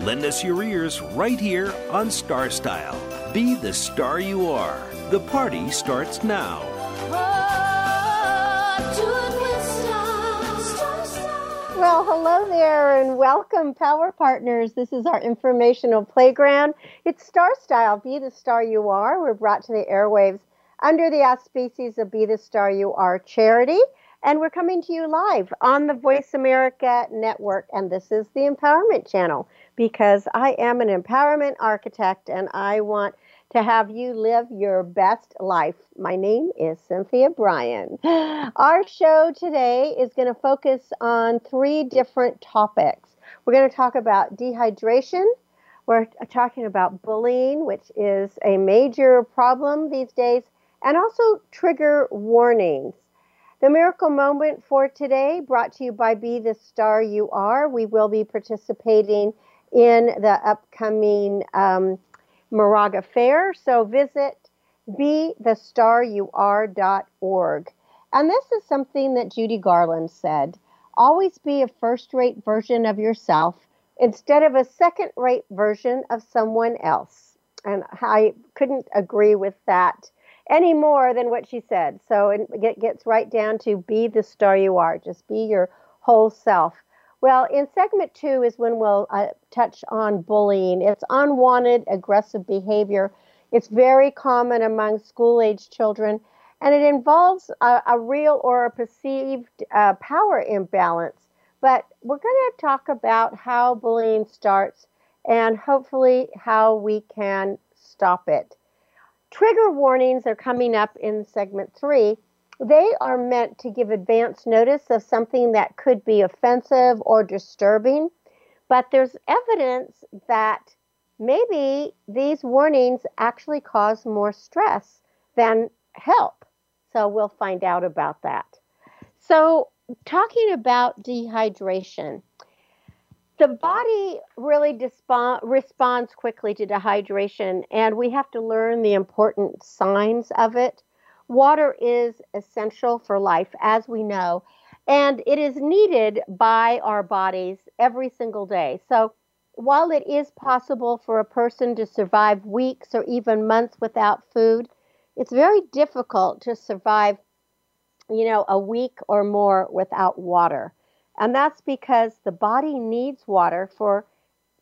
Lend us your ears right here on Star Style. Be the star you are. The party starts now. Well, hello there and welcome, Power Partners. This is our informational playground. It's Star Style, Be the Star You Are. We're brought to the airwaves under the auspices of Be the Star You Are charity. And we're coming to you live on the Voice America Network. And this is the Empowerment Channel because I am an empowerment architect and I want to have you live your best life. My name is Cynthia Brian. Our show today is going to focus on three different topics. We're going to talk about dehydration. We're talking about bullying, which is a major problem these days, and also trigger warnings. The miracle moment for today brought to you by Be the Star You Are. We will be participating in the upcoming um, Moraga Fair. So visit bethestaryouare.org. And this is something that Judy Garland said always be a first rate version of yourself instead of a second rate version of someone else. And I couldn't agree with that any more than what she said. So it gets right down to be the star you are, just be your whole self. Well, in segment two is when we'll uh, touch on bullying. It's unwanted aggressive behavior. It's very common among school age children, and it involves a, a real or a perceived uh, power imbalance. But we're going to talk about how bullying starts and hopefully how we can stop it. Trigger warnings are coming up in segment three. They are meant to give advance notice of something that could be offensive or disturbing, but there's evidence that maybe these warnings actually cause more stress than help. So we'll find out about that. So, talking about dehydration, the body really responds quickly to dehydration, and we have to learn the important signs of it. Water is essential for life, as we know, and it is needed by our bodies every single day. So, while it is possible for a person to survive weeks or even months without food, it's very difficult to survive, you know, a week or more without water. And that's because the body needs water for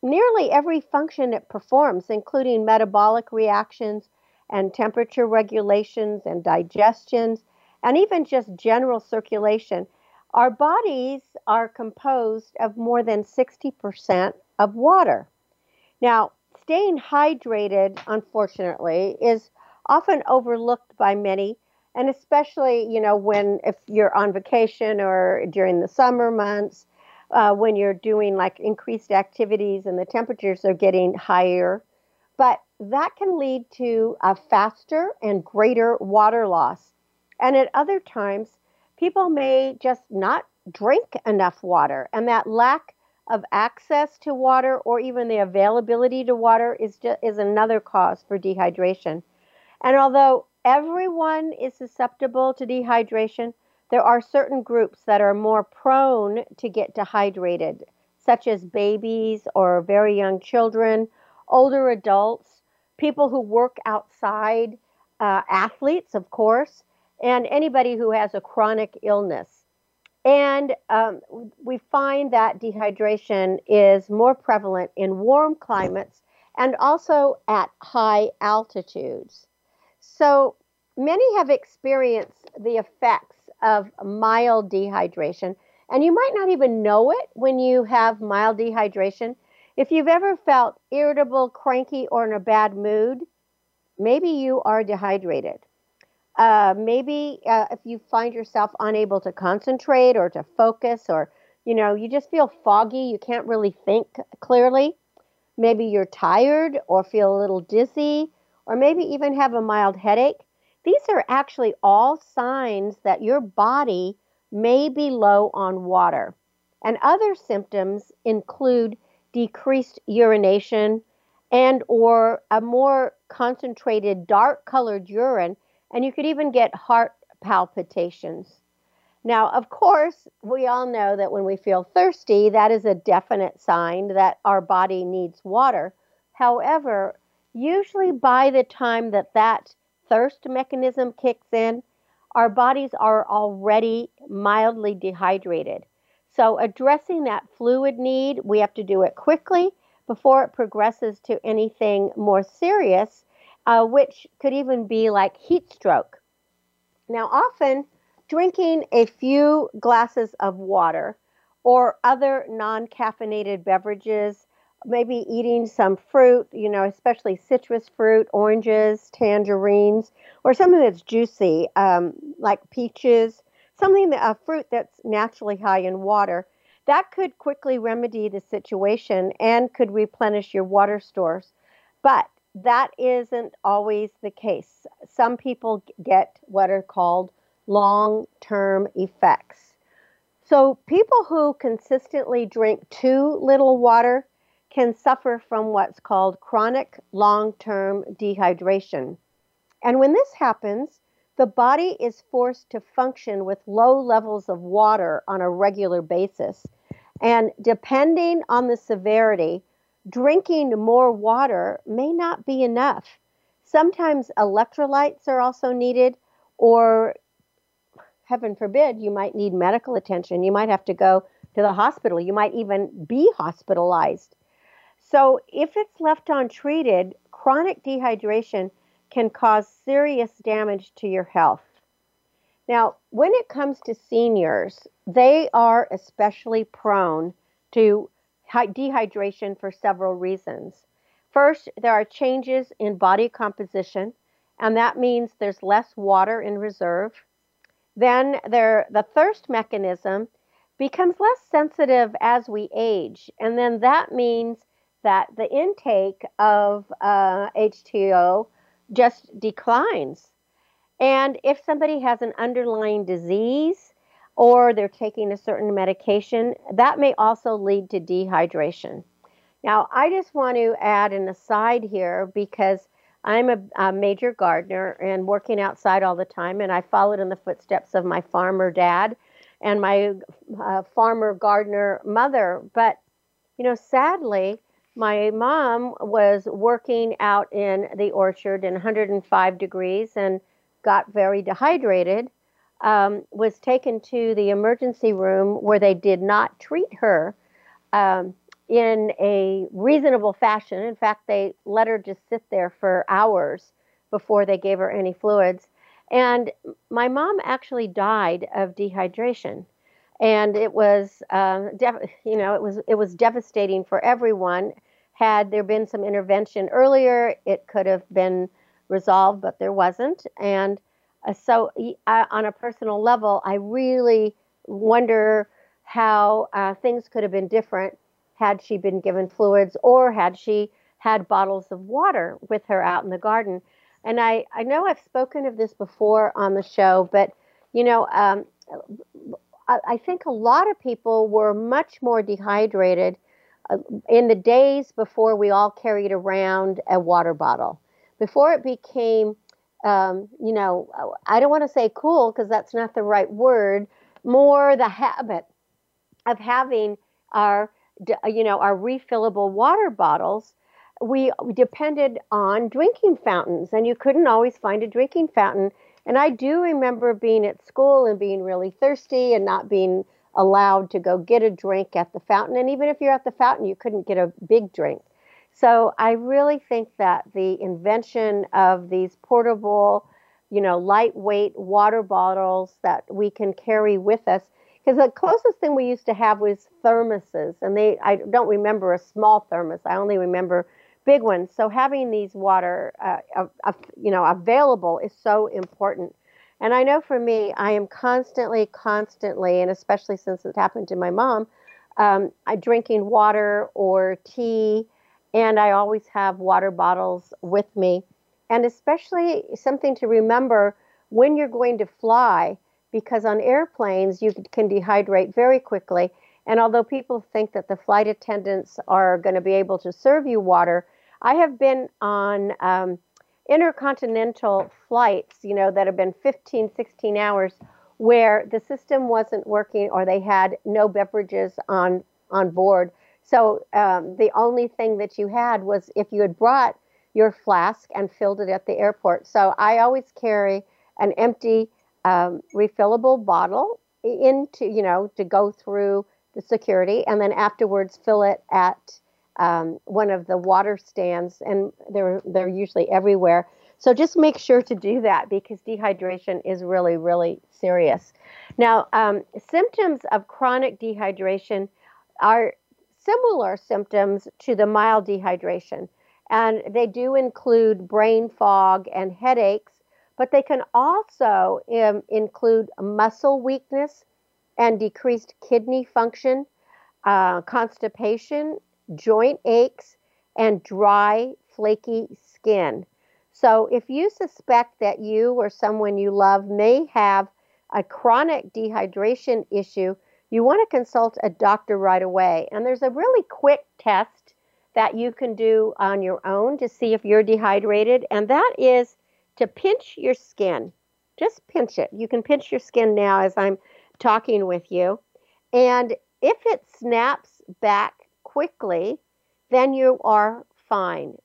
nearly every function it performs, including metabolic reactions, and temperature regulations and digestions and even just general circulation. Our bodies are composed of more than 60% of water. Now, staying hydrated, unfortunately, is often overlooked by many, and especially, you know, when if you're on vacation or during the summer months, uh, when you're doing like increased activities and the temperatures are getting higher. But that can lead to a faster and greater water loss. And at other times, people may just not drink enough water, and that lack of access to water or even the availability to water is just, is another cause for dehydration. And although everyone is susceptible to dehydration, there are certain groups that are more prone to get dehydrated, such as babies or very young children, older adults, people who work outside, uh, athletes, of course, and anybody who has a chronic illness. And um, we find that dehydration is more prevalent in warm climates and also at high altitudes. So many have experienced the effects of mild dehydration, and you might not even know it when you have mild dehydration if you've ever felt irritable, cranky, or in a bad mood, maybe you are dehydrated. Uh, maybe uh, if you find yourself unable to concentrate or to focus, or you know, you just feel foggy, you can't really think clearly, maybe you're tired or feel a little dizzy, or maybe even have a mild headache, these are actually all signs that your body may be low on water. And other symptoms include decreased urination and or a more concentrated dark colored urine and you could even get heart palpitations. Now, of course, we all know that when we feel thirsty, that is a definite sign that our body needs water. However, usually by the time that that thirst mechanism kicks in, our bodies are already mildly dehydrated. So, addressing that fluid need, we have to do it quickly before it progresses to anything more serious, uh, which could even be like heat stroke. Now, often drinking a few glasses of water or other non caffeinated beverages, maybe eating some fruit, you know, especially citrus fruit, oranges, tangerines, or something that's juicy, um, like peaches, something a fruit that's naturally high in water. That could quickly remedy the situation and could replenish your water stores. But that isn't always the case. Some people get what are called long term effects. So, people who consistently drink too little water can suffer from what's called chronic long term dehydration. And when this happens, the body is forced to function with low levels of water on a regular basis. And depending on the severity, drinking more water may not be enough. Sometimes electrolytes are also needed, or heaven forbid, you might need medical attention. You might have to go to the hospital. You might even be hospitalized. So, if it's left untreated, chronic dehydration can cause serious damage to your health. Now, when it comes to seniors, they are especially prone to dehydration for several reasons. First, there are changes in body composition, and that means there's less water in reserve. Then there, the thirst mechanism becomes less sensitive as we age, and then that means that the intake of uh, H2O just declines. And if somebody has an underlying disease or they're taking a certain medication, that may also lead to dehydration. Now, I just want to add an aside here because I'm a, a, major gardener and working outside all the time, and I followed in the footsteps of my farmer dad and my uh, farmer gardener mother. But, you know, sadly, my mom was working out in the orchard in 105 degrees and got very dehydrated. Um, was taken to the emergency room where they did not treat her um, in a reasonable fashion. In fact, they let her just sit there for hours before they gave her any fluids. And my mom actually died of dehydration and it was uh, def- you know it was it was devastating for everyone had there been some intervention earlier it could have been resolved but there wasn't. And uh, so uh, on a personal level i really wonder how uh, things could have been different had she been given fluids or had she had bottles of water with her out in the garden. And i, I know i've spoken of this before on the show but you know um, I think a lot of people were much more dehydrated in the days before we all carried around a water bottle. Before it became, um, you know, I don't want to say cool because that's not the right word, more the habit of having our, you know, our refillable water bottles. We depended on drinking fountains, and you couldn't always find a drinking fountain and I do remember being at school and being really thirsty and not being allowed to go get a drink at the fountain. And even if you're at the fountain, you couldn't get a big drink. So I really think that the invention of these portable, you know, lightweight water bottles that we can carry with us, because the closest thing we used to have was thermoses, and they I don't remember a small thermos. I only remember big ones. So having these water, uh, uh, you know, available is so important. And I know for me, I am constantly, constantly, and especially since it happened to my mom, um, I drinking water or tea. and I always have water bottles with me. And especially something to remember when you're going to fly, because on airplanes you can dehydrate very quickly. And although people think that the flight attendants are going to be able to serve you water, I have been on um, intercontinental flights, you know, that have been 15, 16 hours where the system wasn't working or they had no beverages on on board. So um, the only thing that you had was if you had brought your flask and filled it at the airport. So I always carry an empty um, refillable bottle into you know to go through the security and then afterwards fill it at um, one of the water stands and they're they're usually everywhere so just make sure to do that because dehydration is really, really serious. Now, um, symptoms of chronic dehydration are similar symptoms to the mild dehydration, and they do include brain fog and headaches, but they can also um, include muscle weakness and decreased kidney function, uh, constipation, joint aches, and dry, flaky skin. So, if you suspect that you or someone you love may have a chronic dehydration issue, you want to consult a doctor right away. And there's a really quick test that you can do on your own to see if you're dehydrated, and that is to pinch your skin. Just pinch it. You can pinch your skin now as I'm talking with you. And if it snaps back quickly, then you are fine.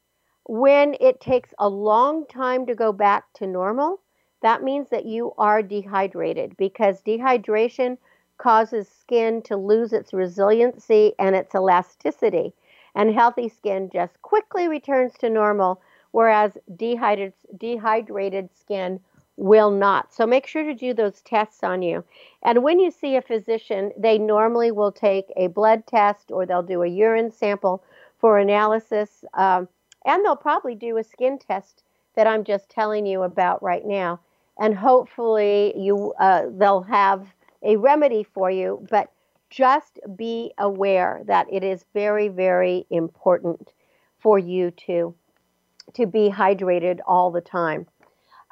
When it takes a long time to go back to normal, that means that you are dehydrated because dehydration causes skin to lose its resiliency and its elasticity. And healthy skin just quickly returns to normal, whereas dehydrated, dehydrated skin will not. So make sure to do those tests on you. And when you see a physician, they normally will take a blood test or they'll do a urine sample for analysis. Um, and they'll probably do a skin test that I'm just telling you about right now. And hopefully you uh, they'll have a remedy for you, but just be aware that it is very, very important for you to to be hydrated all the time.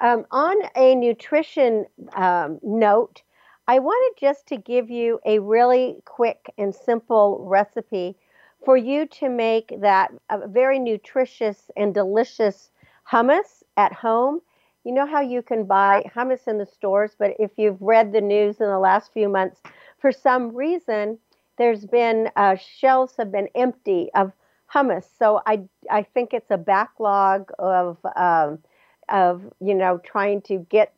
Um, on a nutrition um, note, I wanted just to give you a really quick and simple recipe for you to make that a very nutritious and delicious hummus at home. You know how you can buy hummus in the stores, but if you've read the news in the last few months, for some reason, there's been uh, shelves have been empty of hummus. So I I think it's a backlog of um, of you know trying to get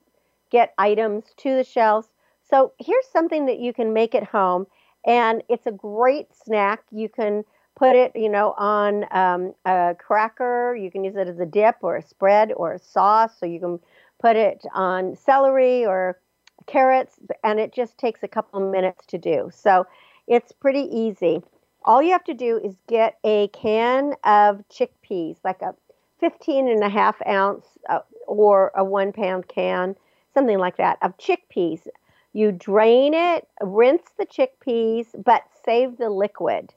get items to the shelves. So here's something that you can make at home, and it's a great snack. You can put it, you know, on um, a cracker. You can use it as a dip or a spread or a sauce. So you can put it on celery or carrots, and it just takes a couple minutes to do. So it's pretty easy. All you have to do is get a can of chickpeas, like a 15 and a half ounce uh, or a one pound can, something like that, of chickpeas. You drain it, rinse the chickpeas, but save the liquid.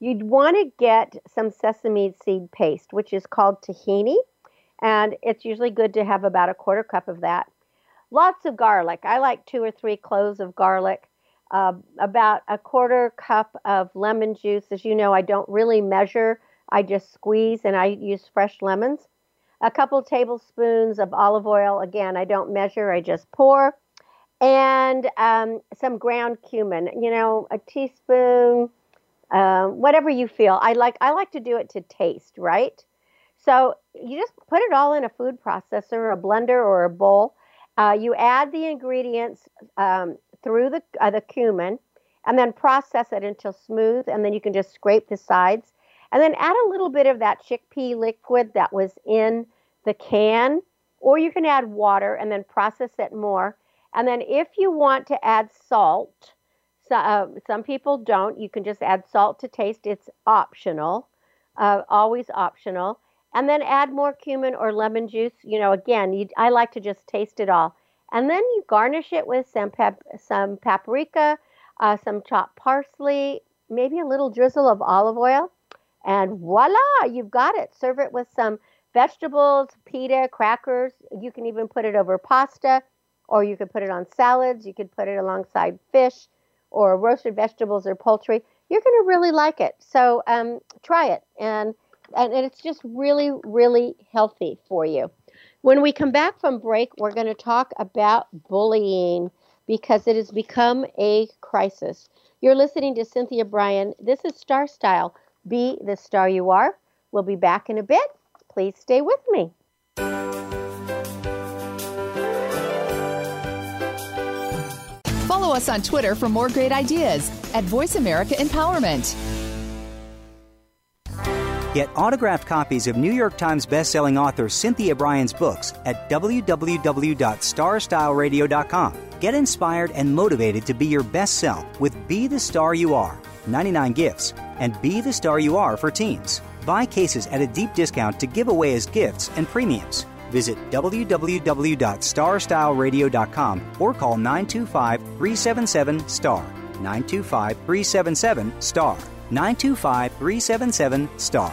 You'd want to get some sesame seed paste, which is called tahini, and it's usually good to have about a quarter cup of that. Lots of garlic. I like two or three cloves of garlic. Uh, about a quarter cup of lemon juice. As you know, I don't really measure, I just squeeze and I use fresh lemons. A couple tablespoons of olive oil. Again, I don't measure, I just pour. And um, some ground cumin, you know, a teaspoon, um, whatever you feel. I like I like to do it to taste, right? So you just put it all in a food processor, a blender, or a bowl. Uh, you add the ingredients um, through the uh, the cumin, and then process it until smooth, and then you can just scrape the sides, and then add a little bit of that chickpea liquid that was in the can, or you can add water and then process it more. And then if you want to add salt, so, uh, some people don't. You can just add salt to taste. It's optional, uh, always optional. And then add more cumin or lemon juice. You know, again, you, I like to just taste it all. And then you garnish it with some some paprika, uh, some chopped parsley, maybe a little drizzle of olive oil, And voila, you've got it. Serve it with some vegetables, pita, crackers. You can even put it over pasta, or you could put it on salads. You could put it alongside fish or roasted vegetables or poultry. You're going to really like it. So um, try it. And, and it's just really, really healthy for you. When we come back from break, we're going to talk about bullying because it has become a crisis. You're listening to Cynthia Brian. This is Star Style. Be the star you are. We'll be back in a bit. Please stay with me. Follow us on Twitter for more great ideas at Voice America Empowerment. Get autographed copies of New York Times bestselling author Cynthia Brian's books at www.starstyleradio.com. Get inspired and motivated to be your best self with Be the Star You Are, 99 gifts, and Be the Star You Are for teens. Buy cases at a deep discount to give away as gifts and premiums. Visit www.starstyleradio.com or call 925 377 STAR. 925 377 STAR. 925 377 STAR.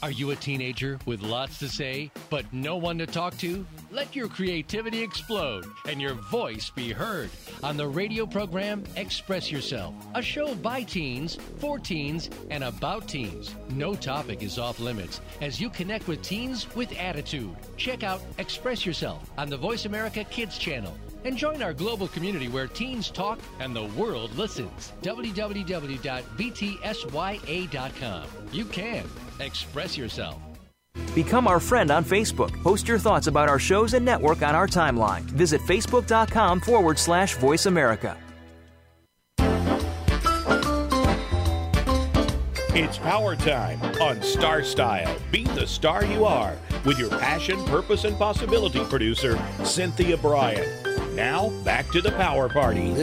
Are you a teenager with lots to say, but no one to talk to? Let your creativity explode and your voice be heard on the radio program Express Yourself, a show by teens, for teens, and about teens. No topic is off limits as you connect with teens with attitude. Check out Express Yourself on the Voice America Kids channel and join our global community where teens talk and the world listens. www.btsya.com. You can express yourself. Become our friend on Facebook. Post your thoughts about our shows and network on our timeline. Visit facebook.com forward slash voice America. It's power time on Star Style. Be the star you are with your passion, purpose, and possibility producer, Cynthia Brian. Now, back to the power party.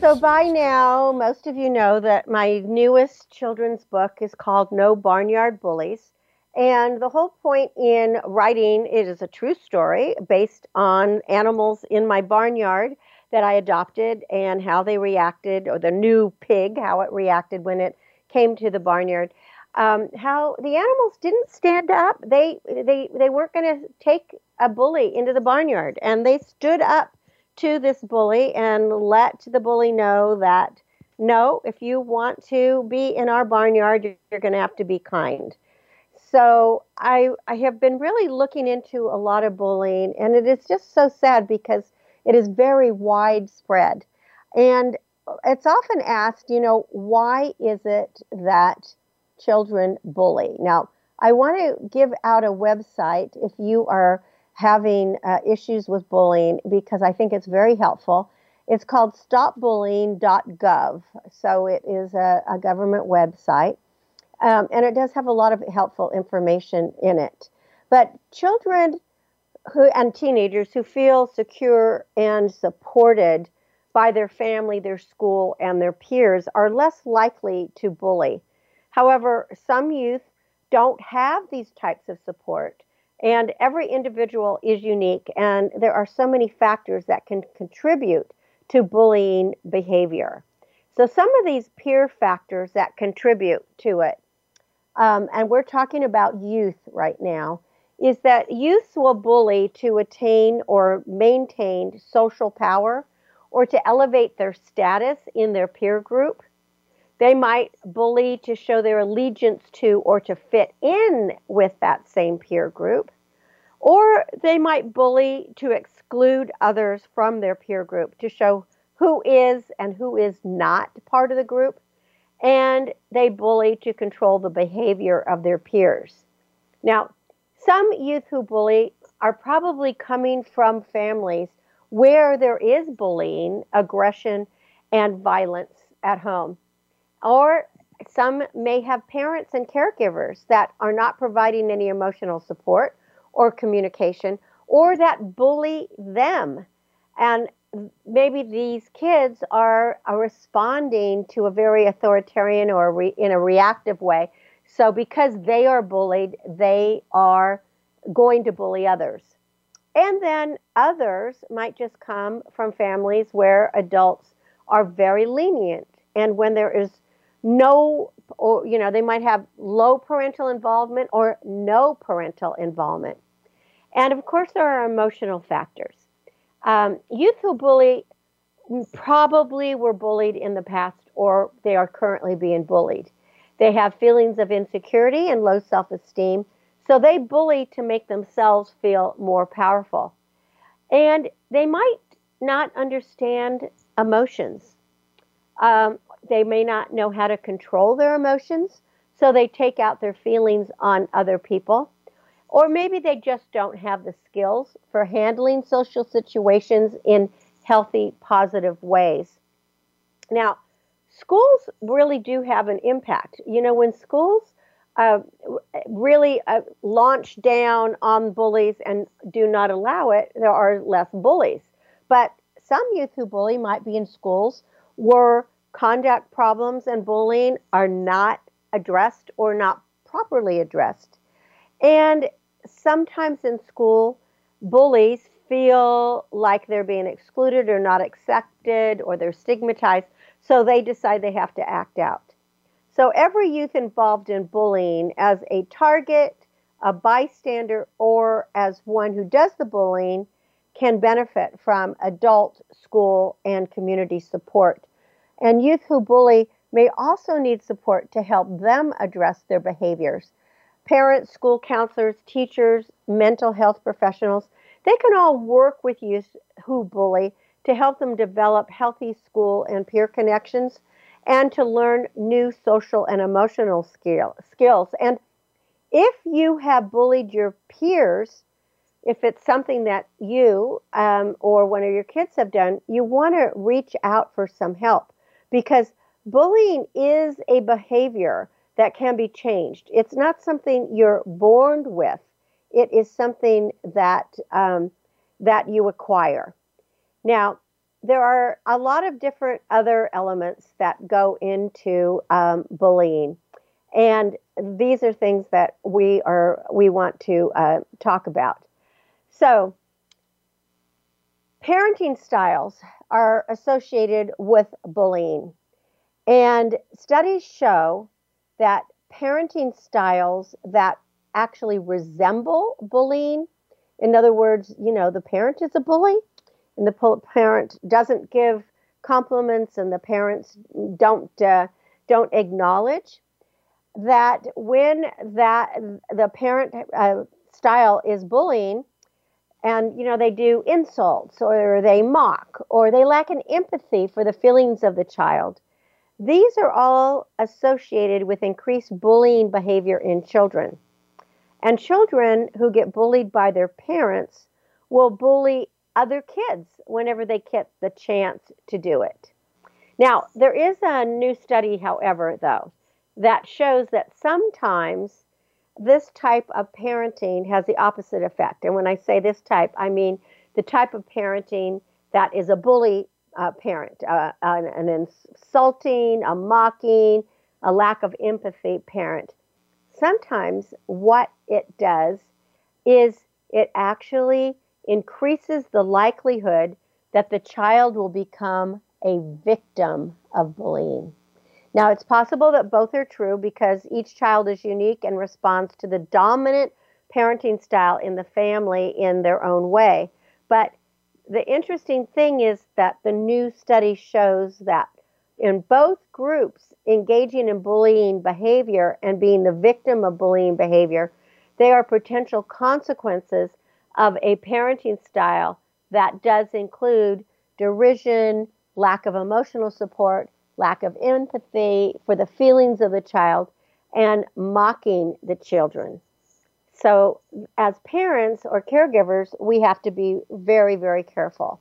So, by now, most of you know that my newest children's book is called No Barnyard Bullies. And the whole point in writing it is a true story based on animals in my barnyard that I adopted and how they reacted, or the new pig, how it reacted when it came to the barnyard. Um, how the animals didn't stand up. They they they weren't going to take a bully into the barnyard, and they stood up to this bully and let the bully know that no, if you want to be in our barnyard, you're going to have to be kind. So I I have been really looking into a lot of bullying, and it is just so sad because it is very widespread, and it's often asked, you know, why is it that children bully. Now, I want to give out a website if you are having uh, issues with bullying because I think it's very helpful. It's called stopbullying.gov. So it is a, a government website. Um, and it does have a lot of helpful information in it. But children who and teenagers who feel secure and supported by their family, their school, and their peers are less likely to bully. However, some youth don't have these types of support, and every individual is unique, and there are so many factors that can contribute to bullying behavior. So, some of these peer factors that contribute to it, um, and we're talking about youth right now, is that youth will bully to attain or maintain social power or to elevate their status in their peer group They might bully to show their allegiance to or to fit in with that same peer group. Or they might bully to exclude others from their peer group to show who is and who is not part of the group. And they bully to control the behavior of their peers. Now, some youth who bully are probably coming from families where there is bullying, aggression, and violence at home. Or some may have parents and caregivers that are not providing any emotional support or communication or that bully them. And maybe these kids are, are responding to a very authoritarian or re, in a reactive way. So because they are bullied, they are going to bully others. And then others might just come from families where adults are very lenient. And when there is no, or, you know, they might have low parental involvement or no parental involvement. And of course, there are emotional factors. Um, youth who bully probably were bullied in the past or they are currently being bullied. They have feelings of insecurity and low self esteem, so they bully to make themselves feel more powerful. And they might not understand emotions. Um, they may not know how to control their emotions, so they take out their feelings on other people. Or maybe they just don't have the skills for handling social situations in healthy, positive ways. Now, schools really do have an impact. You know, when schools uh, really uh, launch down on bullies and do not allow it, there are less bullies. But some youth who bully might be in schools where conduct problems and bullying are not addressed or not properly addressed. And sometimes in school, bullies feel like they're being excluded or not accepted or they're stigmatized, so they decide they have to act out. So every youth involved in bullying as a target, a bystander, or as one who does the bullying can benefit from adult, school, and community support. And youth who bully may also need support to help them address their behaviors parents, school counselors, teachers, mental health professionals, they can all work with youth who bully to help them develop healthy school and peer connections and to learn new social and emotional skill, skills. And if you have bullied your peers, if it's something that you um, or one of your kids have done, you want to reach out for some help because bullying is a behavior that can be changed. It's not something you're born with. It is something that um, that you acquire. Now, there are a lot of different other elements that go into um, bullying, and these are things that we are we want to uh, talk about. So, parenting styles are associated with bullying, and studies show that parenting styles that actually resemble bullying, in other words, you know, the parent is a bully and the parent doesn't give compliments and the parents don't uh, don't acknowledge that when that the parent uh, style is bullying and you know they do insults or they mock or they lack an empathy for the feelings of the child these are all associated with increased bullying behavior in children. And children who get bullied by their parents will bully other kids whenever they get the chance to do it. Now, there is a new study, however, though, that shows that sometimes this type of parenting has the opposite effect. And when I say this type, I mean the type of parenting that is a bully uh, parent, uh, an, an insulting, a mocking, a lack of empathy parent. Sometimes what it does is it actually increases the likelihood that the child will become a victim of bullying. Now, it's possible that both are true because each child is unique and responds to the dominant parenting style in the family in their own way. But the interesting thing is that the new study shows that in both groups engaging in bullying behavior and being the victim of bullying behavior, they are potential consequences of a parenting style that does include derision, lack of emotional support, lack of empathy for the feelings of the child, and mocking the children. So, as parents or caregivers, we have to be very, very careful.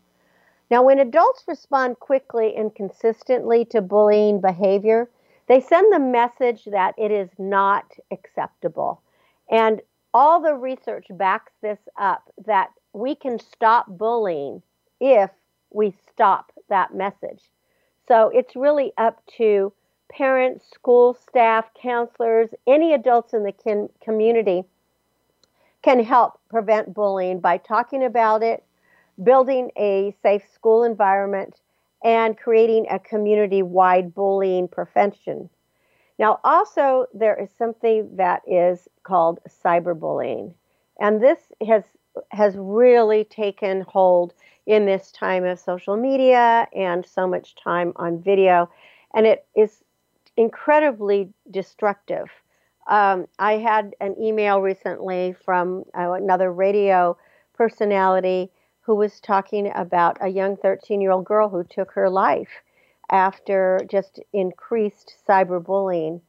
Now, when adults respond quickly and consistently to bullying behavior, they send the message that it is not acceptable. And all the research backs this up that we can stop bullying if we stop that message. So it's really up to parents, school staff, counselors, any adults in the kin- community can help prevent bullying by talking about it, building a safe school environment, and creating a community wide bullying prevention. Now, also, there is something that is called cyberbullying. And this has, has really taken hold in this time of social media and so much time on video. And it is incredibly destructive. Um, I had an email recently from uh, another radio personality who was talking about a young 13 year old girl who took her life after just increased cyberbullying.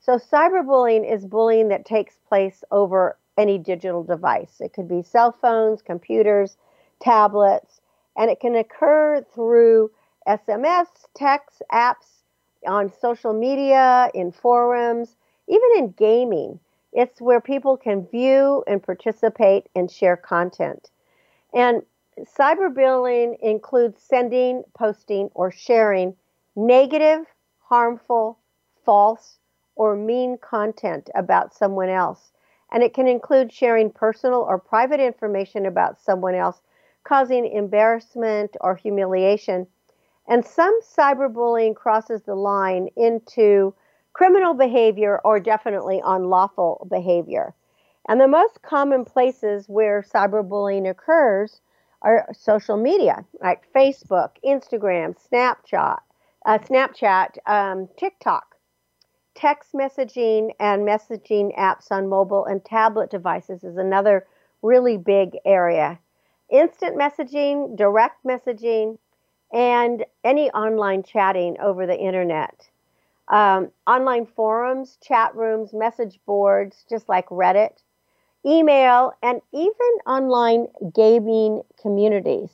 So, cyberbullying is bullying that takes place over any digital device. It could be cell phones, computers, tablets, and it can occur through SMS, text, apps, on social media, in forums, even in gaming. It's where people can view and participate and share content. And cyberbullying includes sending, posting, or sharing negative, harmful, false, or mean content about someone else. And it can include sharing personal or private information about someone else, causing embarrassment or humiliation. And some cyberbullying crosses the line into criminal behavior or definitely unlawful behavior. And the most common places where cyberbullying occurs are social media, like Facebook, Instagram, Snapchat, uh, Snapchat, um, TikTok, text messaging, and messaging apps on mobile and tablet devices is another really big area. Instant messaging, direct messaging, and any online chatting over the internet. Um, online forums, chat rooms, message boards, just like Reddit, email, and even online gaming communities.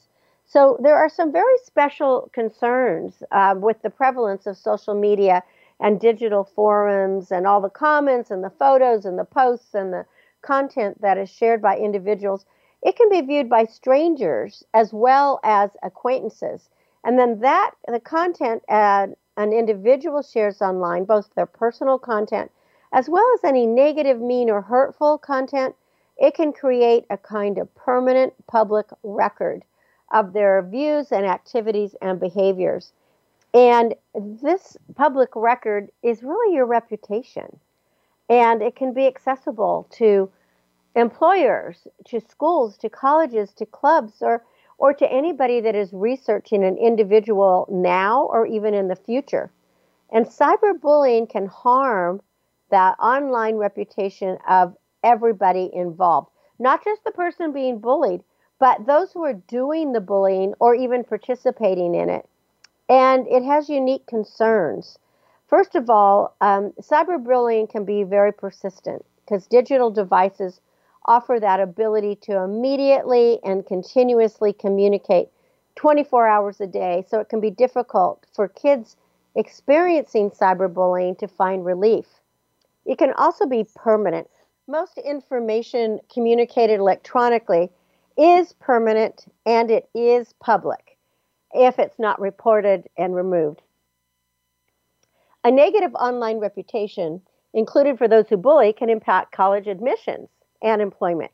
So there are some very special concerns uh, with the prevalence of social media and digital forums and all the comments and the photos and the posts and the content that is shared by individuals. It can be viewed by strangers as well as acquaintances. And then that, the content uh, an individual shares online, both their personal content as well as any negative, mean, or hurtful content, it can create a kind of permanent public record of their views and activities and behaviors. And this public record is really your reputation. And it can be accessible to employers, to schools, to colleges, to clubs, or, or to anybody that is researching an individual now or even in the future. And cyberbullying can harm that online reputation of everybody involved, not just the person being bullied, but those who are doing the bullying or even participating in it. And it has unique concerns. First of all, um, cyberbullying can be very persistent because digital devices offer that ability to immediately and continuously communicate 24 hours a day. So it can be difficult for kids experiencing cyberbullying to find relief. It can also be permanent. Most information communicated electronically is permanent and it is public if it's not reported and removed. A negative online reputation, included for those who bully, can impact college admissions and employment.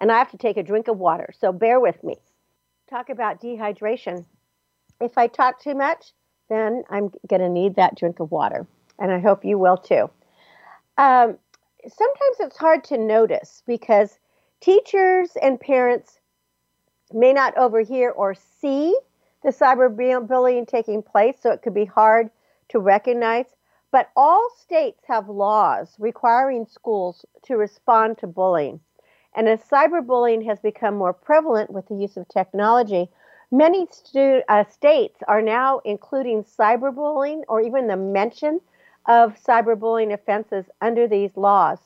And I have to take a drink of water, so bear with me. Talk about dehydration. If I talk too much, then I'm going to need that drink of water. And I hope you will too. Um, sometimes it's hard to notice because teachers and parents may not overhear or see the cyberbullying taking place, so it could be hard to recognize, but all states have laws requiring schools to respond to bullying. And as cyberbullying has become more prevalent with the use of technology, many stu- uh, states are now including cyberbullying or even the mention of cyberbullying offenses under these laws.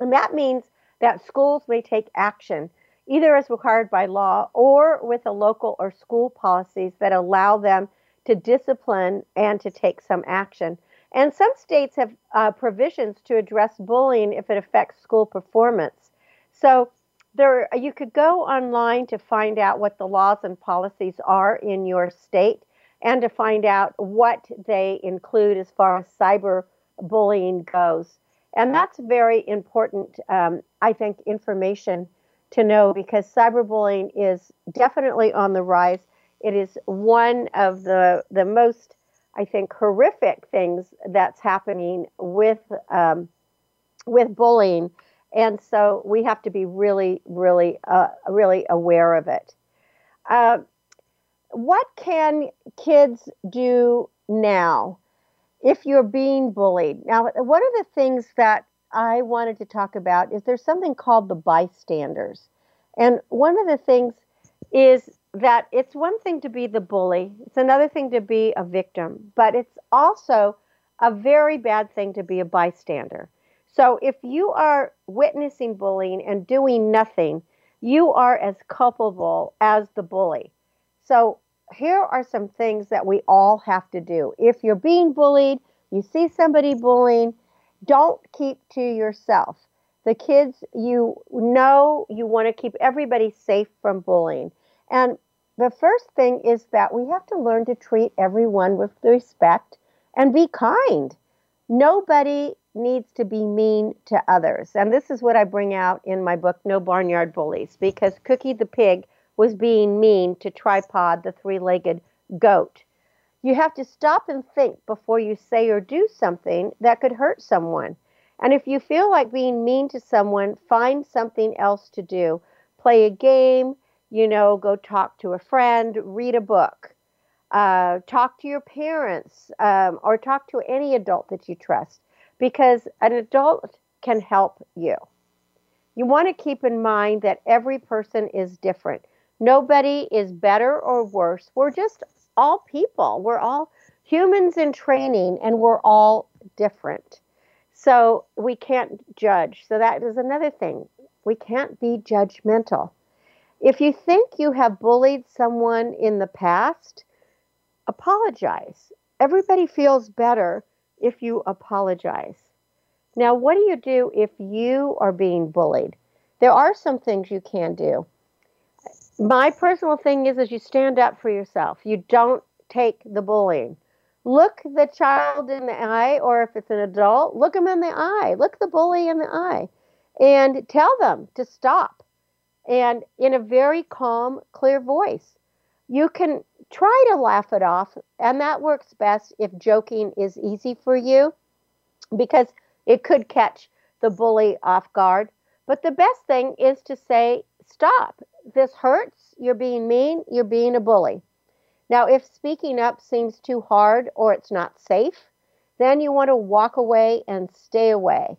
And that means that schools may take action either as required by law or with a local or school policies that allow them to discipline and to take some action. And some states have uh, provisions to address bullying if it affects school performance. So there, you could go online to find out what the laws and policies are in your state and to find out what they include as far as cyber bullying goes. And that's very important, um, I think, information to know because cyberbullying is definitely on the rise. It is one of the the most, I think, horrific things that's happening with um, with bullying, and so we have to be really, really, uh, really aware of it. Uh, what can kids do now if you're being bullied? Now, one of the things that I wanted to talk about is there's something called the bystanders. And one of the things is that it's one thing to be the bully, it's another thing to be a victim, but it's also a very bad thing to be a bystander. So if you are witnessing bullying and doing nothing, you are as culpable as the bully. So here are some things that we all have to do. If you're being bullied, you see somebody bullying, don't keep to yourself. The kids, you know, you want to keep everybody safe from bullying. And the first thing is that we have to learn to treat everyone with respect and be kind. Nobody needs to be mean to others. And this is what I bring out in my book, No Barnyard Bullies, because Cookie the pig was being mean to Tripod, the three legged goat. You have to stop and think before you say or do something that could hurt someone. And if you feel like being mean to someone, find something else to do. Play a game, you know, go talk to a friend, read a book, uh, talk to your parents, um, or talk to any adult that you trust because an adult can help you. You want to keep in mind that every person is different. Nobody is better or worse. We're just all people. We're all humans in training and we're all different. So we can't judge. So that is another thing. We can't be judgmental. If you think you have bullied someone in the past, apologize. Everybody feels better if you apologize. Now, what do you do if you are being bullied? There are some things you can do my personal thing is is you stand up for yourself. You don't take the bullying. Look the child in the eye, or if it's an adult, look them in the eye. Look the bully in the eye and tell them to stop. And in a very calm, clear voice. You can try to laugh it off, and that works best if joking is easy for you because it could catch the bully off guard. But the best thing is to say, stop this hurts, you're being mean, you're being a bully. Now, if speaking up seems too hard or it's not safe, then you want to walk away and stay away.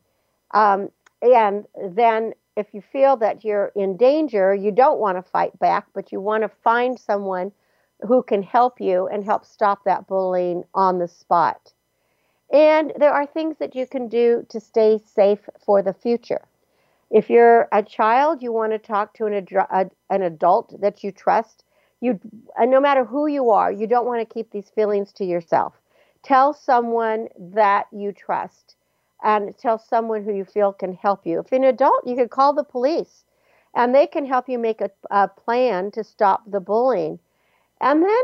Um, and then, if you feel that you're in danger, you don't want to fight back, but you want to find someone who can help you and help stop that bullying on the spot. And there are things that you can do to stay safe for the future. If you're a child, you want to talk to an, ad- an adult that you trust. You, no matter who you are, you don't want to keep these feelings to yourself. Tell someone that you trust and tell someone who you feel can help you. If you're an adult, you could call the police and they can help you make a, a plan to stop the bullying. And then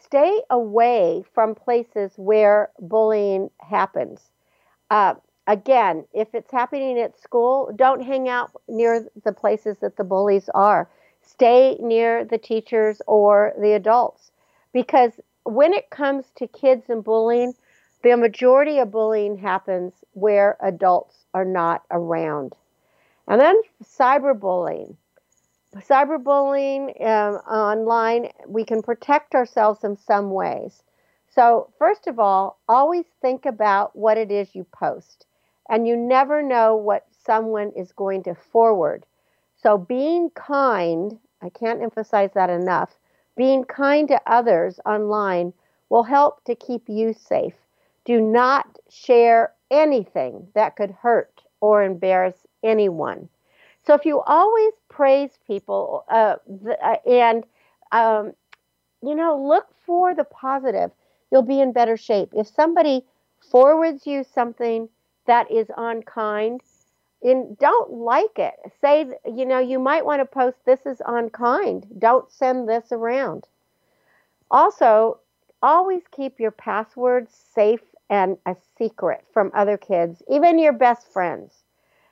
stay away from places where bullying happens. Uh, again, if it's happening at school, don't hang out near the places that the bullies are. Stay near the teachers or the adults. Because when it comes to kids and bullying, the majority of bullying happens where adults are not around. And then cyberbullying. Cyberbullying um, online, we can protect ourselves in some ways. So, first of all, always think about what it is you post. And you never know what someone is going to forward. So, being kind, I can't emphasize that enough, being kind to others online will help to keep you safe. Do not share anything that could hurt or embarrass anyone. So if you always praise people uh, uh, and, um, you know, look for the positive, you'll be in better shape. If somebody forwards you something that is unkind, and don't like it. Say, you know, you might want to post this is unkind. Don't send this around. Also, always keep your passwords safe and a secret from other kids, even your best friends.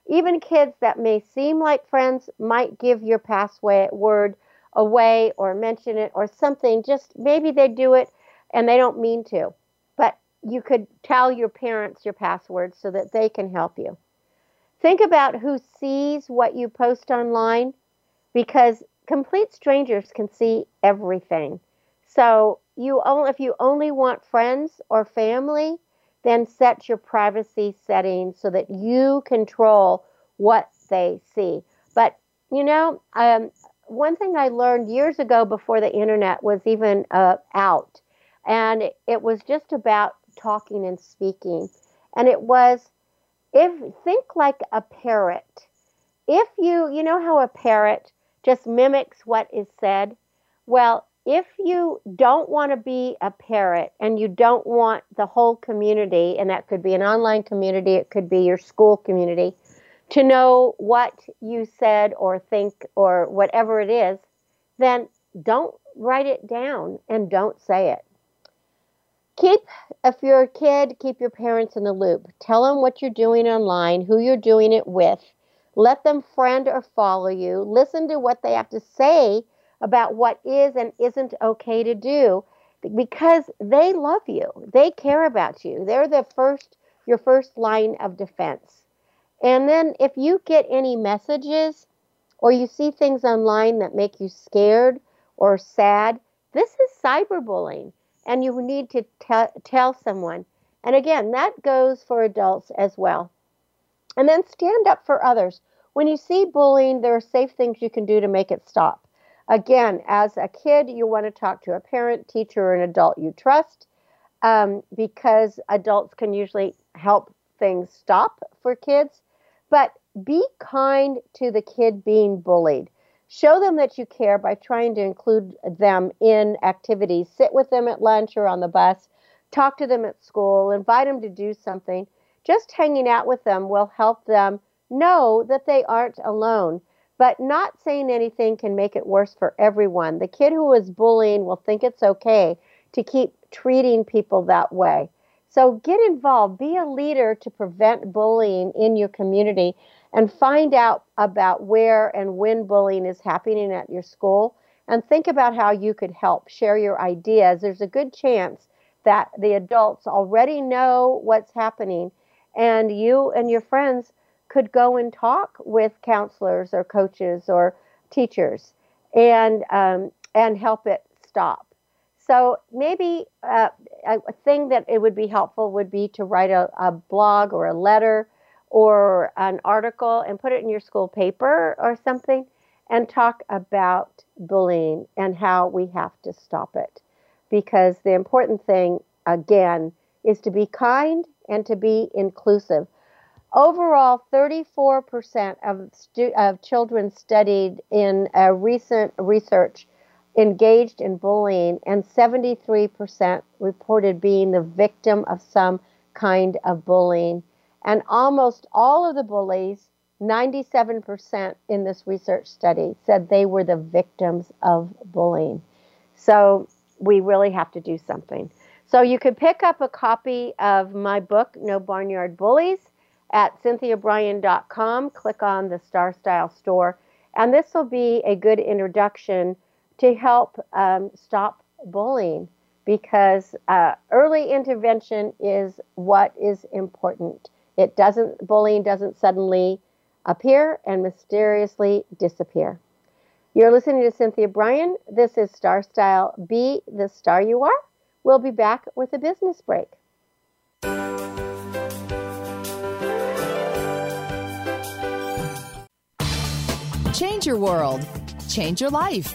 Even kids that may seem like friends might give your password away or mention it or something. Just maybe they do it and they don't mean to. But you could tell your parents your password so that they can help you. Think about who sees what you post online because complete strangers can see everything. So you only, if you only want friends or family, then set your privacy settings so that you control what they see. But you know, um, one thing I learned years ago before the internet was even uh, out, and it was just about talking and speaking, and it was if think like a parrot. If you you know how a parrot just mimics what is said, well, if you don't want to be a parrot and you don't want the whole community, and that could be an online community, it could be your school community, to know what you said or think or whatever it is, then don't write it down and don't say it. Keep, if you're a kid, keep your parents in the loop. Tell them what you're doing online, who you're doing it with. Let them friend or follow you. Listen to what they have to say about what is and isn't okay to do because they love you. They care about you. They're the first your first line of defense. And then if you get any messages or you see things online that make you scared or sad, this is cyberbullying and you need to te- tell someone. And again, that goes for adults as well. And then stand up for others. When you see bullying, there are safe things you can do to make it stop. Again, as a kid, you want to talk to a parent, teacher, or an adult you trust um, because adults can usually help things stop for kids. But be kind to the kid being bullied. Show them that you care by trying to include them in activities. Sit with them at lunch or on the bus. Talk to them at school. Invite them to do something. Just hanging out with them will help them know that they aren't alone. But not saying anything can make it worse for everyone. The kid who is bullying will think it's okay to keep treating people that way. So get involved, be a leader to prevent bullying in your community and find out about where and when bullying is happening at your school and think about how you could help share your ideas. There's a good chance that the adults already know what's happening and you and your friends could go and talk with counselors or coaches or teachers and um, and help it stop. So maybe uh, a thing that it would be helpful would be to write a, a blog or a letter or an article and put it in your school paper or something and talk about bullying and how we have to stop it. Because the important thing, again, is to be kind and to be inclusive. Overall, 34% of, stu- of children studied in a recent research engaged in bullying, and 73% reported being the victim of some kind of bullying. And almost all of the bullies, 97% in this research study, said they were the victims of bullying. So we really have to do something. So you could pick up a copy of my book, No Barnyard Bullies at cynthiabrian.com. Click on the Star Style store. And this will be a good introduction to help um, stop bullying because uh, early intervention is what is important. It doesn't, bullying doesn't suddenly appear and mysteriously disappear. You're listening to Cynthia Brian. This is Star Style Be the Star You Are We'll be back with a business break. Change your world. Change your life.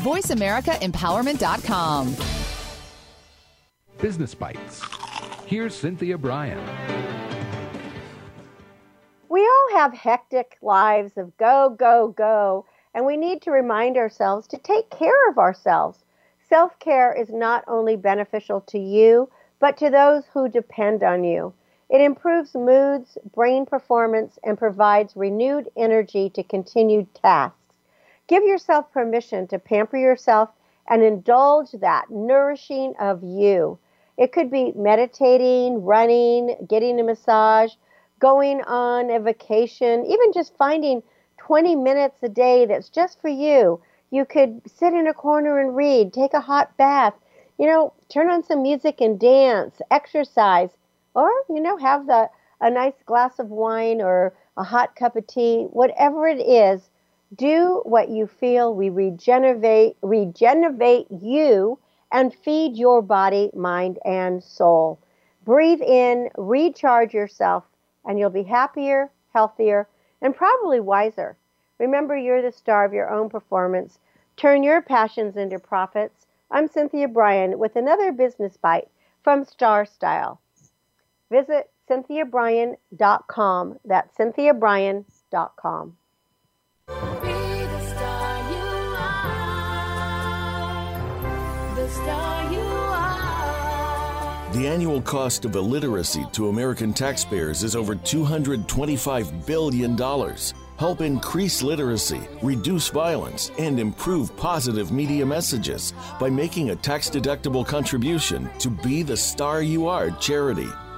VoiceAmericaEmpowerment.com. Business Bites. Here's Cynthia Brian. We all have hectic lives of go, go, go, and we need to remind ourselves to take care of ourselves. Self care is not only beneficial to you, but to those who depend on you. It improves moods, brain performance, and provides renewed energy to continue tasks. Give yourself permission to pamper yourself and indulge that nourishing of you. It could be meditating, running, getting a massage, going on a vacation, even just finding 20 minutes a day that's just for you. You could sit in a corner and read, take a hot bath, you know, turn on some music and dance, exercise or you know have the a nice glass of wine or a hot cup of tea whatever it is do what you feel. We regenerate regenerate you and feed your body mind and soul. Breathe in recharge yourself and you'll be happier healthier and probably wiser. Remember you're the star of your own performance. Turn your passions into profits. I'm cynthia brian with another business bite from star style visit cynthiabrian.com. That's cynthiabrian.com. The annual cost of illiteracy to American taxpayers is over $225 billion. Help increase literacy, reduce violence, and improve positive media messages by making a tax deductible contribution to Be the Star You Are charity.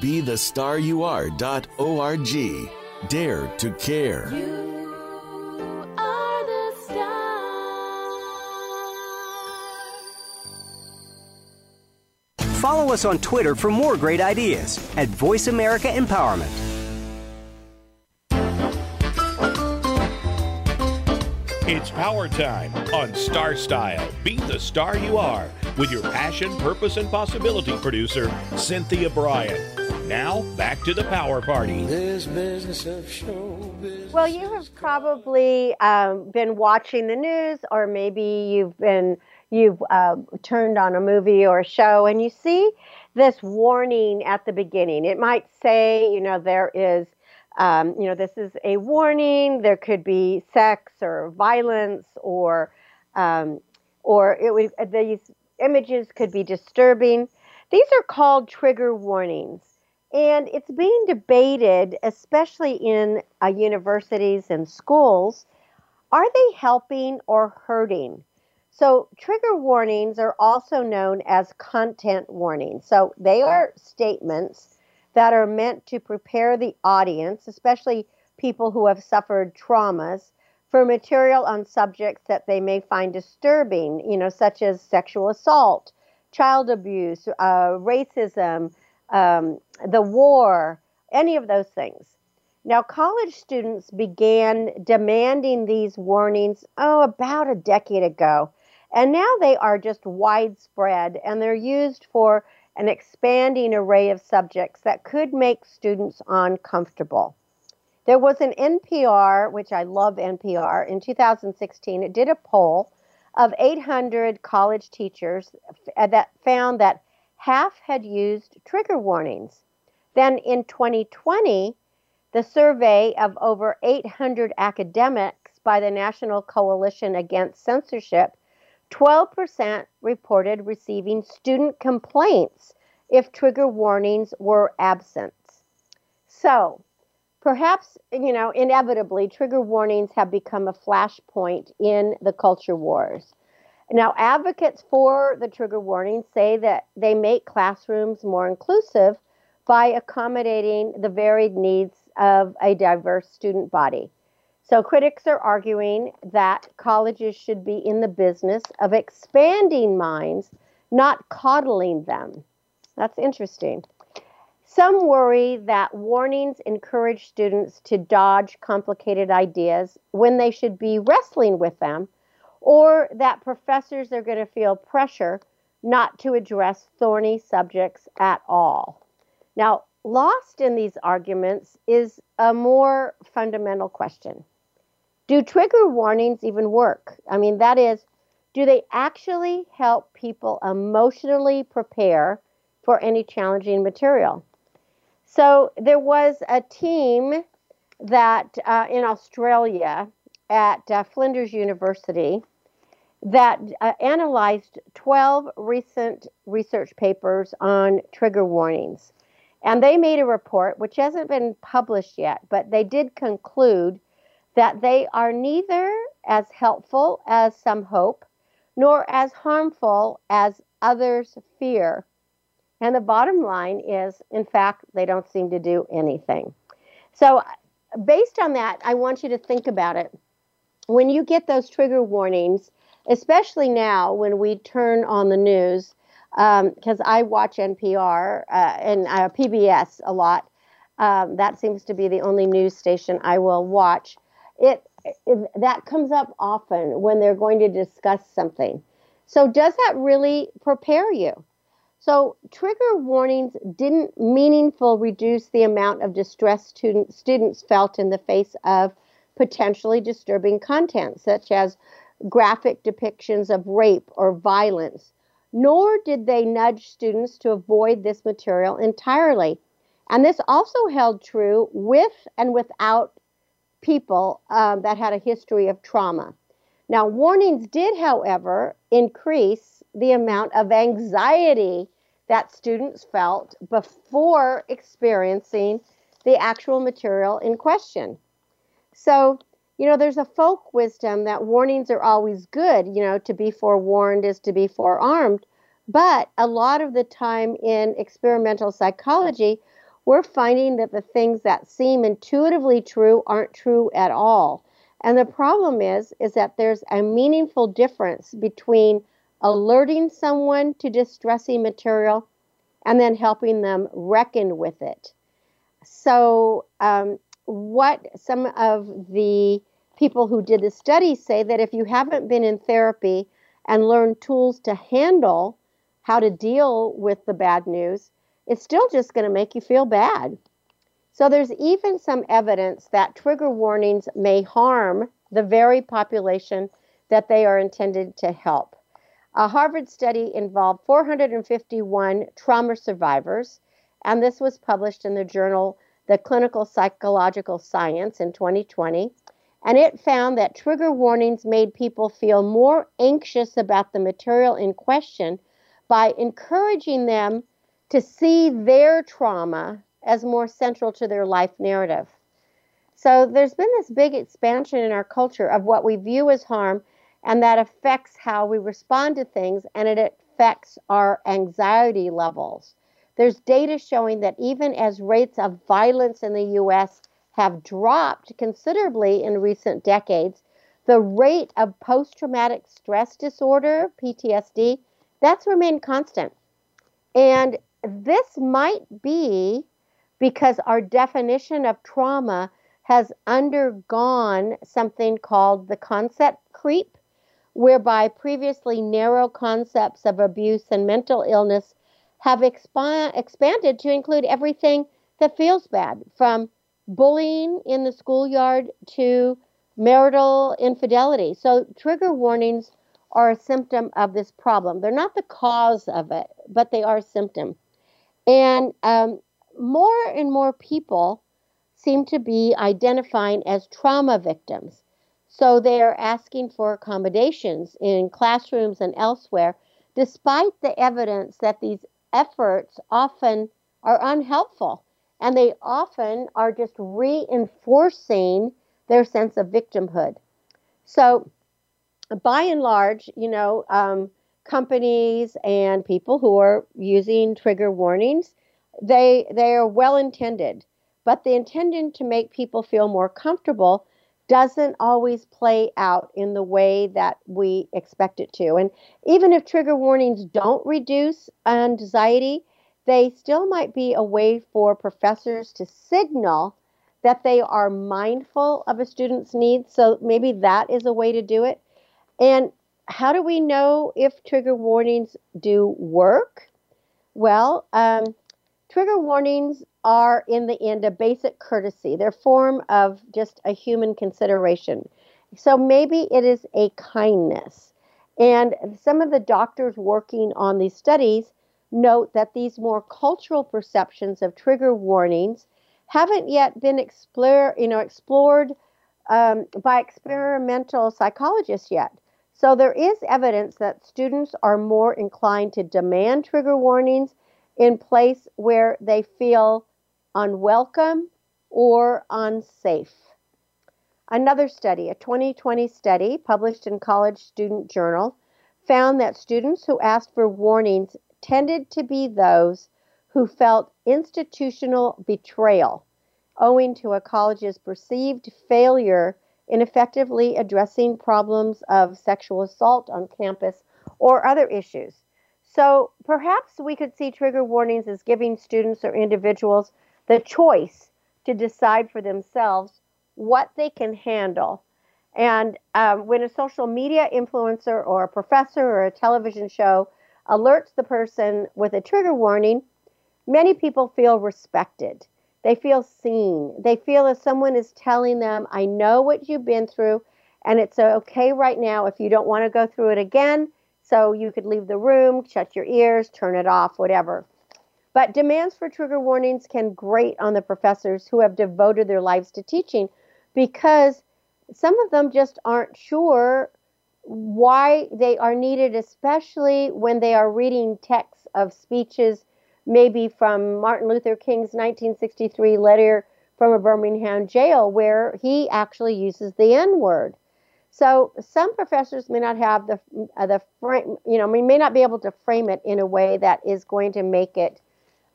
be the star you are.org. Dare to care. Follow us on Twitter for more great ideas at Voice America Empowerment. It's power time on Star Style. Be the star you are with your passion, purpose, and possibility producer, Cynthia Brian. Now, back to the power party. Well, you have probably um, been watching the news, or maybe you've been you've uh, turned on a movie or a show, and you see this warning at the beginning. It might say, you know, there is, um, you know, this is a warning. There could be sex or violence, or um, or it would these images could be disturbing. These are called trigger warnings. And it's being debated, especially in uh, universities and schools. Are they helping or hurting? So, trigger warnings are also known as content warnings. So, they are statements that are meant to prepare the audience, especially people who have suffered traumas, for material on subjects that they may find disturbing, you know, such as sexual assault, child abuse, uh, racism, um, the war, any of those things. Now, college students began demanding these warnings, oh, about a decade ago. And now they are just widespread and they're used for an expanding array of subjects that could make students uncomfortable. There was an NPR, which I love NPR, in 2016. It did a poll of 800 college teachers that found that half had used trigger warnings. Then in 2020, the survey of over 800 academics by the National Coalition Against Censorship, 12% reported receiving student complaints if trigger warnings were absent. So, perhaps, you know, inevitably, trigger warnings have become a flashpoint in the culture wars. Now, advocates for the trigger warning say that they make classrooms more inclusive by accommodating the varied needs of a diverse student body. So, critics are arguing that colleges should be in the business of expanding minds, not coddling them. That's interesting. Some worry that warnings encourage students to dodge complicated ideas when they should be wrestling with them, or that professors are going to feel pressure not to address thorny subjects at all. Now, lost in these arguments is a more fundamental question Do trigger warnings even work? I mean, that is, do they actually help people emotionally prepare for any challenging material? So there was a team that uh, in Australia at uh, Flinders University that uh, analyzed 12 recent research papers on trigger warnings. And they made a report, which hasn't been published yet, but they did conclude that they are neither as helpful as some hope, nor as harmful as others fear and the bottom line is, in fact, they don't seem to do anything. So, based on that, I want you to think about it. When you get those trigger warnings, especially now when we turn on the news, because um, I watch NPR uh, and uh, PBS a lot. Um, that seems to be the only news station I will watch. It, it that comes up often when they're going to discuss something. So does that really prepare you? So, trigger warnings didn't meaningful reduce the amount of distress student, students felt in the face of potentially disturbing content, such as graphic depictions of rape or violence, nor did they nudge students to avoid this material entirely. And this also held true with and without people uh, that had a history of trauma. Now, warnings did, however, increase the amount of anxiety that students felt before experiencing the actual material in question. So, you know, there's a folk wisdom that warnings are always good, you know, to be forewarned is to be forearmed. But a lot of the time in experimental psychology, we're finding that the things that seem intuitively true aren't true at all. And the problem is is that there's a meaningful difference between alerting someone to distressing material, and then helping them reckon with it. So, um, what some of the people who did the study say that if you haven't been in therapy and learned tools to handle how to deal with the bad news, it's still just going to make you feel bad. So, there's even some evidence that trigger warnings may harm the very population that they are intended to help. A Harvard study involved 451 trauma survivors, and this was published in the journal The Clinical Psychological Science in 2020. And it found that trigger warnings made people feel more anxious about the material in question by encouraging them to see their trauma as more central to their life narrative. So there's been this big expansion in our culture of what we view as harm and that affects how we respond to things and it affects our anxiety levels. There's data showing that even as rates of violence in the US have dropped considerably in recent decades, the rate of post traumatic stress disorder, PTSD, that's remained constant. And this might be because our definition of trauma has undergone something called the concept creep whereby previously narrow concepts of abuse and mental illness have expi- expanded to include everything that feels bad, from bullying in the schoolyard to marital infidelity. So, trigger warnings are a symptom of this problem. They're not the cause of it, but they are a symptom. And um, more and more people seem to be identifying as trauma victims. So they are asking for accommodations in classrooms and elsewhere, despite the evidence that these efforts often are unhelpful and they often are just reinforcing their sense of victimhood. So by and large, you know, um, companies and people who are using trigger warnings, they they are well intended, but the intention to make people feel more comfortable doesn't always play out in the way that we expect it to. And even if trigger warnings don't reduce anxiety, they still might be a way for professors to signal that they are mindful of a student's needs. So maybe that is a way to do it. And how do we know if trigger warnings do work? Well, um, trigger warnings are, in the end, a basic courtesy. They're form of just a human consideration. So maybe it is a kindness. And some of the doctors working on these studies note that these more cultural perceptions of trigger warnings haven't yet been explore, you know, explored um, by experimental psychologists yet. So there is evidence that students are more inclined to demand trigger warnings in place where they feel unwelcome or unsafe. Another study, a 2020 study published in College Student Journal, found that students who asked for warnings tended to be those who felt institutional betrayal owing to a college's perceived failure in effectively addressing problems of sexual assault on campus or other issues. So perhaps we could see trigger warnings as giving students or individuals the choice to decide for themselves what they can handle. And um, when a social media influencer or a professor or a television show alerts the person with a trigger warning, many people feel respected. They feel seen. They feel as someone is telling them, I know what you've been through, and it's okay right now if you don't want to go through it again. So you could leave the room, shut your ears, turn it off, whatever. But demands for trigger warnings can grate on the professors who have devoted their lives to teaching because some of them just aren't sure why they are needed, especially when they are reading texts of speeches, maybe from Martin Luther King's 1963 letter from a Birmingham jail, where he actually uses the N word. So some professors may not have the uh, the frame, you know, we may not be able to frame it in a way that is going to make it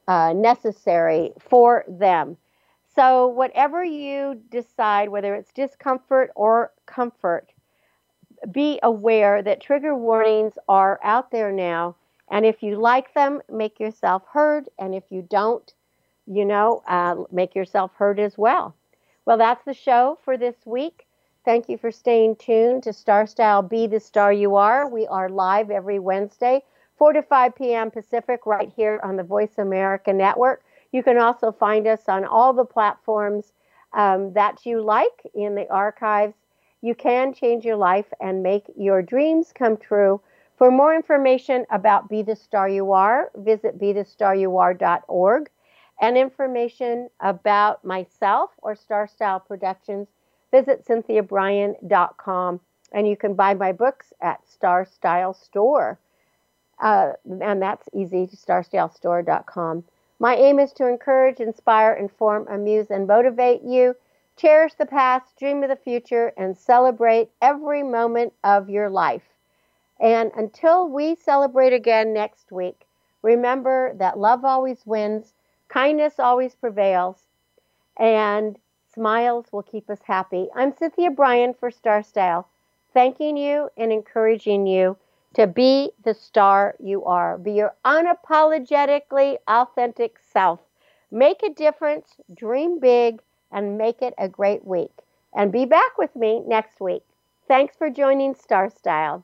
uh, necessary for them. So whatever you decide, whether it's discomfort or comfort, be aware that trigger warnings are out there now, and if you like them, make yourself heard, and if you don't, you know, uh, make yourself heard as well. Well, that's the show for this week. Thank you for staying tuned to Star Style Be the Star You Are. We are live every Wednesday, 4 to 5 p.m. Pacific, right here on the Voice America Network. You can also find us on all the platforms um, that you like in the archives. You can change your life and make your dreams come true. For more information about Be the Star You Are, visit BeTheStarYouAre.org and information about myself or Star Style Productions visit cynthiabrian.com and you can buy my books at Star Style Store. Uh, and that's easy, starstylestore.com. My aim is to encourage, inspire, inform, amuse, and motivate you. Cherish the past, dream of the future, and celebrate every moment of your life. And until we celebrate again next week, remember that love always wins, kindness always prevails, and Smiles will keep us happy. I'm Cynthia Brian for Star Style, thanking you and encouraging you to be the star you are. Be your unapologetically authentic self. Make a difference, dream big, and make it a great week. And be back with me next week. Thanks for joining Star Style.